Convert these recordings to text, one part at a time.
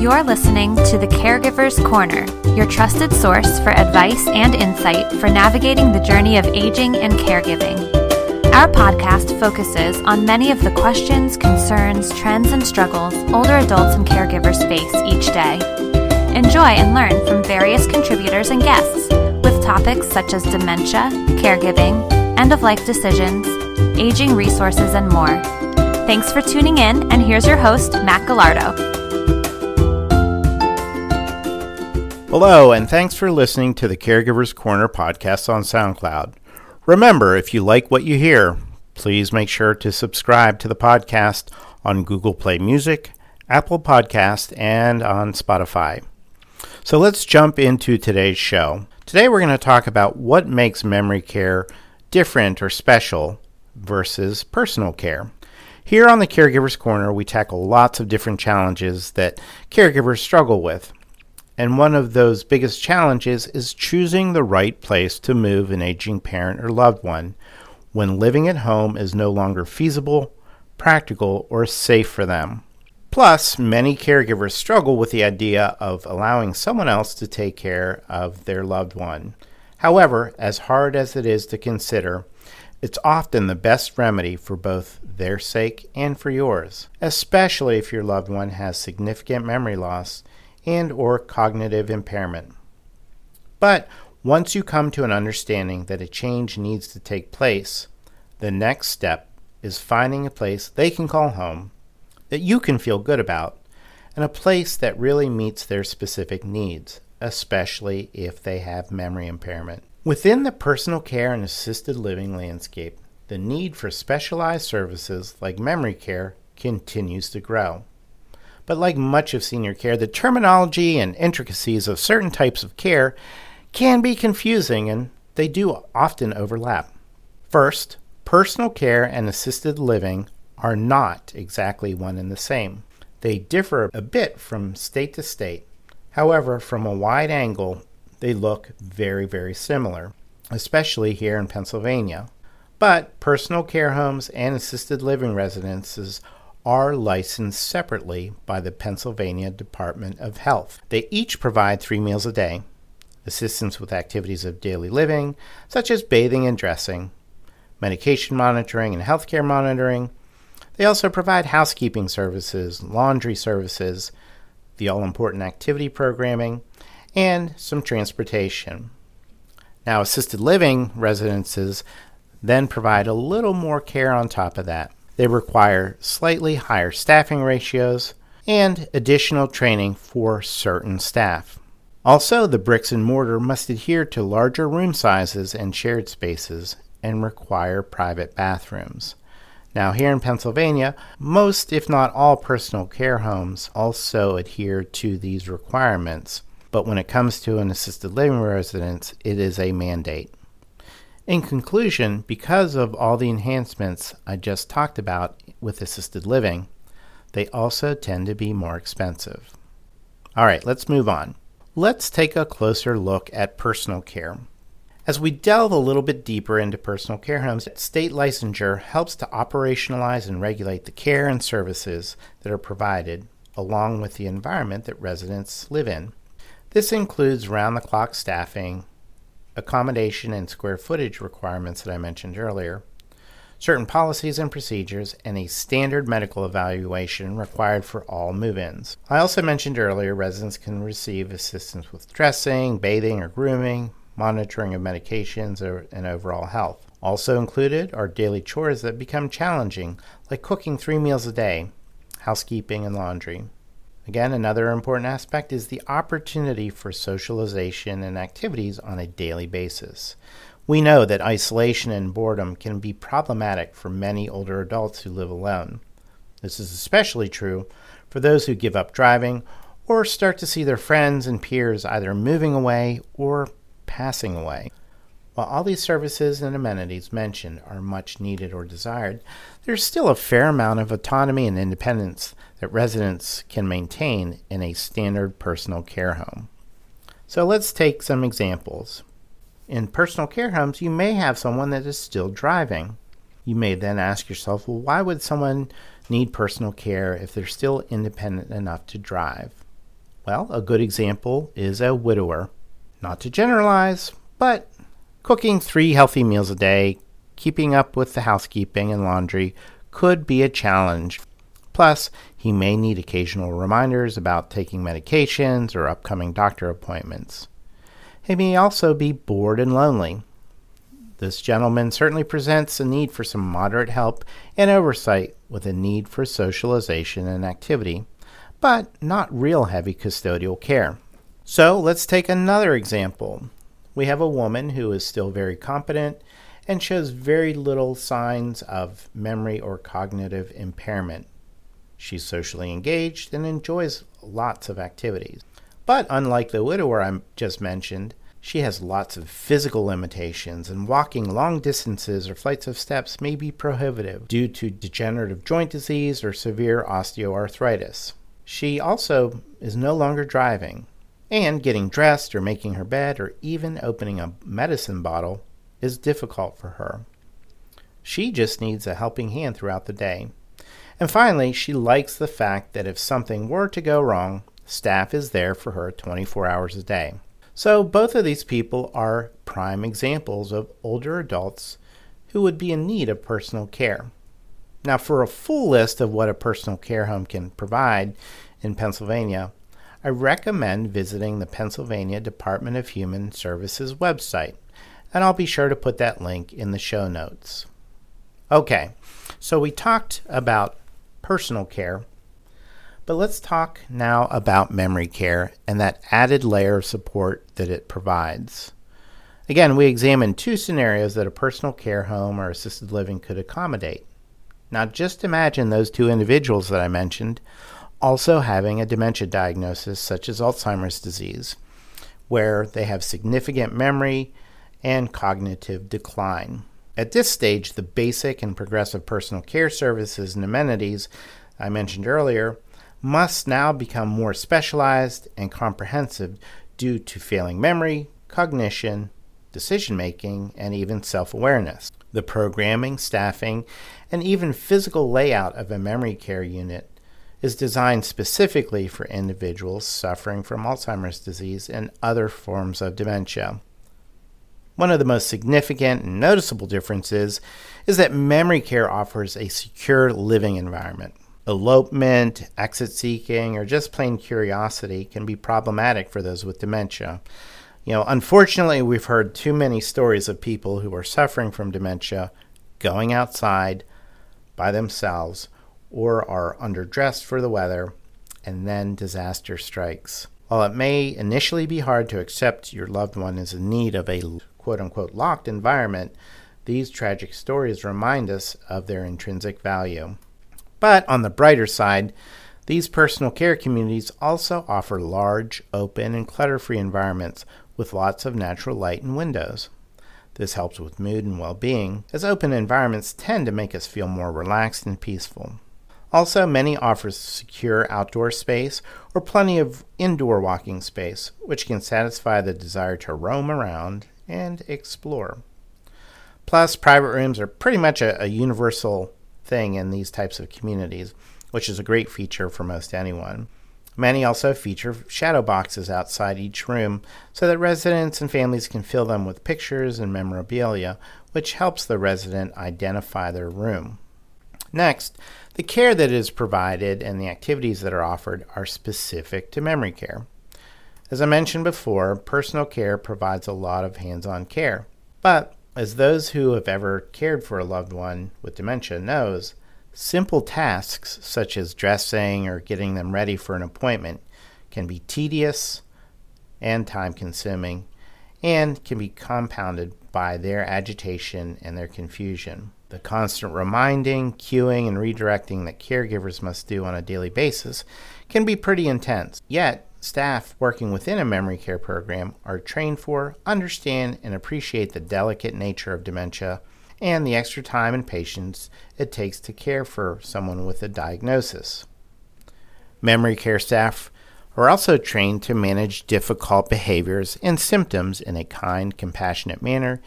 You're listening to the Caregiver's Corner, your trusted source for advice and insight for navigating the journey of aging and caregiving. Our podcast focuses on many of the questions, concerns, trends, and struggles older adults and caregivers face each day. Enjoy and learn from various contributors and guests with topics such as dementia, caregiving, end of life decisions, aging resources, and more. Thanks for tuning in, and here's your host, Matt Gallardo. Hello, and thanks for listening to the Caregiver's Corner podcast on SoundCloud. Remember, if you like what you hear, please make sure to subscribe to the podcast on Google Play Music, Apple Podcast, and on Spotify. So let's jump into today's show. Today we're going to talk about what makes memory care different or special versus personal care. Here on the Caregiver's Corner, we tackle lots of different challenges that caregivers struggle with. And one of those biggest challenges is choosing the right place to move an aging parent or loved one when living at home is no longer feasible, practical, or safe for them. Plus, many caregivers struggle with the idea of allowing someone else to take care of their loved one. However, as hard as it is to consider, it's often the best remedy for both their sake and for yours, especially if your loved one has significant memory loss and or cognitive impairment. But once you come to an understanding that a change needs to take place, the next step is finding a place they can call home, that you can feel good about, and a place that really meets their specific needs, especially if they have memory impairment. Within the personal care and assisted living landscape, the need for specialized services like memory care continues to grow. But like much of senior care, the terminology and intricacies of certain types of care can be confusing and they do often overlap. First, personal care and assisted living are not exactly one and the same. They differ a bit from state to state. However, from a wide angle, they look very, very similar, especially here in Pennsylvania. But personal care homes and assisted living residences are licensed separately by the Pennsylvania Department of Health. They each provide three meals a day, assistance with activities of daily living, such as bathing and dressing, medication monitoring and healthcare monitoring. They also provide housekeeping services, laundry services, the all important activity programming, and some transportation. Now, assisted living residences then provide a little more care on top of that. They require slightly higher staffing ratios and additional training for certain staff. Also, the bricks and mortar must adhere to larger room sizes and shared spaces and require private bathrooms. Now, here in Pennsylvania, most, if not all, personal care homes also adhere to these requirements, but when it comes to an assisted living residence, it is a mandate. In conclusion, because of all the enhancements I just talked about with assisted living, they also tend to be more expensive. All right, let's move on. Let's take a closer look at personal care. As we delve a little bit deeper into personal care homes, state licensure helps to operationalize and regulate the care and services that are provided, along with the environment that residents live in. This includes round the clock staffing, accommodation and square footage requirements that I mentioned earlier, certain policies and procedures, and a standard medical evaluation required for all move ins. I also mentioned earlier residents can receive assistance with dressing, bathing, or grooming, monitoring of medications, or, and overall health. Also included are daily chores that become challenging, like cooking three meals a day, housekeeping, and laundry. Again, another important aspect is the opportunity for socialization and activities on a daily basis. We know that isolation and boredom can be problematic for many older adults who live alone. This is especially true for those who give up driving or start to see their friends and peers either moving away or passing away. While all these services and amenities mentioned are much needed or desired, there's still a fair amount of autonomy and independence that residents can maintain in a standard personal care home. So let's take some examples. In personal care homes, you may have someone that is still driving. You may then ask yourself, well, why would someone need personal care if they're still independent enough to drive? Well, a good example is a widower. Not to generalize, but cooking three healthy meals a day, keeping up with the housekeeping and laundry could be a challenge. Plus, he may need occasional reminders about taking medications or upcoming doctor appointments. He may also be bored and lonely. This gentleman certainly presents a need for some moderate help and oversight with a need for socialization and activity, but not real heavy custodial care. So let's take another example. We have a woman who is still very competent and shows very little signs of memory or cognitive impairment. She's socially engaged and enjoys lots of activities. But unlike the widower I just mentioned, she has lots of physical limitations, and walking long distances or flights of steps may be prohibitive due to degenerative joint disease or severe osteoarthritis. She also is no longer driving, and getting dressed or making her bed or even opening a medicine bottle is difficult for her. She just needs a helping hand throughout the day. And finally, she likes the fact that if something were to go wrong, staff is there for her 24 hours a day. So, both of these people are prime examples of older adults who would be in need of personal care. Now, for a full list of what a personal care home can provide in Pennsylvania, I recommend visiting the Pennsylvania Department of Human Services website, and I'll be sure to put that link in the show notes. Okay, so we talked about personal care, but let's talk now about memory care and that added layer of support that it provides. Again, we examined two scenarios that a personal care home or assisted living could accommodate. Now, just imagine those two individuals that I mentioned also having a dementia diagnosis such as Alzheimer's disease, where they have significant memory and cognitive decline. At this stage, the basic and progressive personal care services and amenities I mentioned earlier must now become more specialized and comprehensive due to failing memory, cognition, decision making, and even self awareness. The programming, staffing, and even physical layout of a memory care unit is designed specifically for individuals suffering from Alzheimer's disease and other forms of dementia. One of the most significant and noticeable differences is that memory care offers a secure living environment. Elopement, exit seeking, or just plain curiosity can be problematic for those with dementia. You know, unfortunately, we've heard too many stories of people who are suffering from dementia going outside by themselves or are underdressed for the weather, and then disaster strikes. While it may initially be hard to accept your loved one is in need of a quote unquote locked environment, these tragic stories remind us of their intrinsic value. But on the brighter side, these personal care communities also offer large, open, and clutter free environments with lots of natural light and windows. This helps with mood and well being, as open environments tend to make us feel more relaxed and peaceful. Also, many offers secure outdoor space or plenty of indoor walking space, which can satisfy the desire to roam around and explore. Plus, private rooms are pretty much a, a universal thing in these types of communities, which is a great feature for most anyone. Many also feature shadow boxes outside each room so that residents and families can fill them with pictures and memorabilia, which helps the resident identify their room. Next, the care that is provided and the activities that are offered are specific to memory care. As I mentioned before, personal care provides a lot of hands on care. But as those who have ever cared for a loved one with dementia knows, simple tasks such as dressing or getting them ready for an appointment can be tedious and time consuming and can be compounded by their agitation and their confusion. The constant reminding, cueing, and redirecting that caregivers must do on a daily basis can be pretty intense. Yet, staff working within a memory care program are trained for, understand, and appreciate the delicate nature of dementia and the extra time and patience it takes to care for someone with a diagnosis. Memory care staff are also trained to manage difficult behaviors and symptoms in a kind, compassionate manner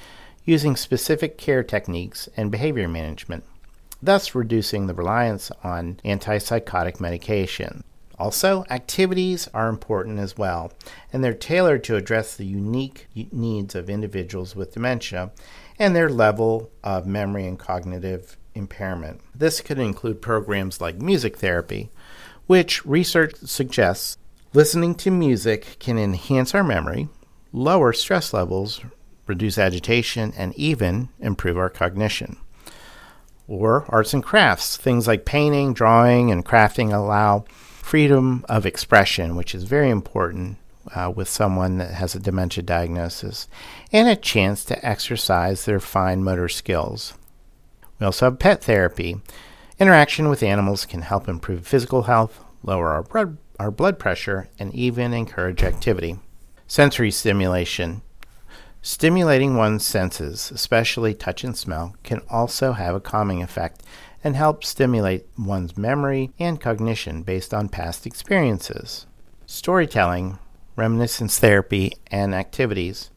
using specific care techniques and behavior management, thus reducing the reliance on antipsychotic medication. Also, activities are important as well, and they're tailored to address the unique needs of individuals with dementia and their level of memory and cognitive impairment. This could include programs like music therapy, which research suggests listening to music can enhance our memory, lower stress levels, reduce agitation, and even improve our cognition. Or arts and crafts, things like painting, drawing, and crafting allow freedom of expression, which is very important uh, with someone that has a dementia diagnosis, and a chance to exercise their fine motor skills. We also have pet therapy. Interaction with animals can help improve physical health, lower our blood, our blood pressure, and even encourage activity. Sensory stimulation. Stimulating one's senses, especially touch and smell, can also have a calming effect and help stimulate one's memory and cognition based on past experiences. Storytelling, reminiscence therapy, and activities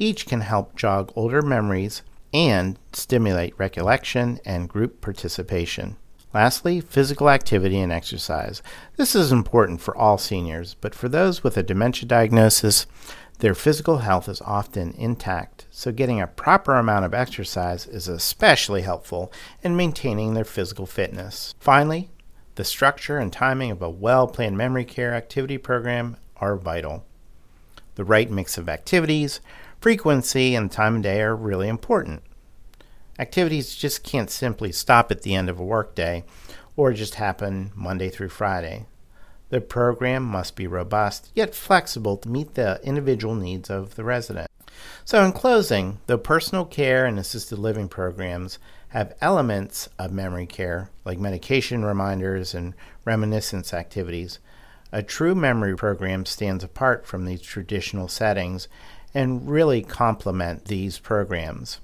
each can help jog older memories and stimulate recollection and group participation. Lastly, physical activity and exercise. This is important for all seniors, but for those with a dementia diagnosis, their physical health is often intact, so getting a proper amount of exercise is especially helpful in maintaining their physical fitness. Finally, the structure and timing of a well planned memory care activity program are vital. The right mix of activities, frequency, and time of day are really important. Activities just can't simply stop at the end of a workday or just happen Monday through Friday. The program must be robust yet flexible to meet the individual needs of the resident. So, in closing, though personal care and assisted living programs have elements of memory care, like medication reminders and reminiscence activities, a true memory program stands apart from these traditional settings and really complement these programs.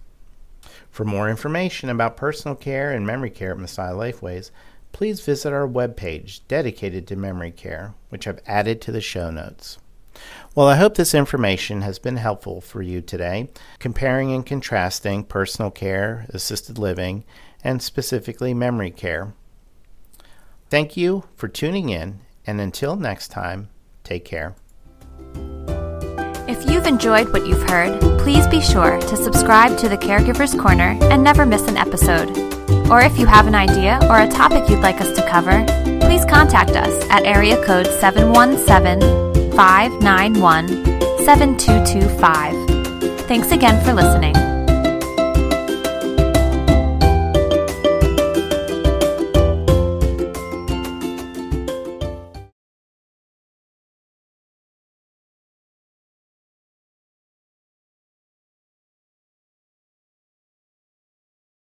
For more information about personal care and memory care at Messiah Lifeways, please visit our webpage dedicated to memory care, which I've added to the show notes. Well, I hope this information has been helpful for you today, comparing and contrasting personal care, assisted living, and specifically memory care. Thank you for tuning in, and until next time, take care. If you've enjoyed what you've heard, please be sure to subscribe to the Caregiver's Corner and never miss an episode. Or if you have an idea or a topic you'd like us to cover, please contact us at area code 717 591 7225. Thanks again for listening.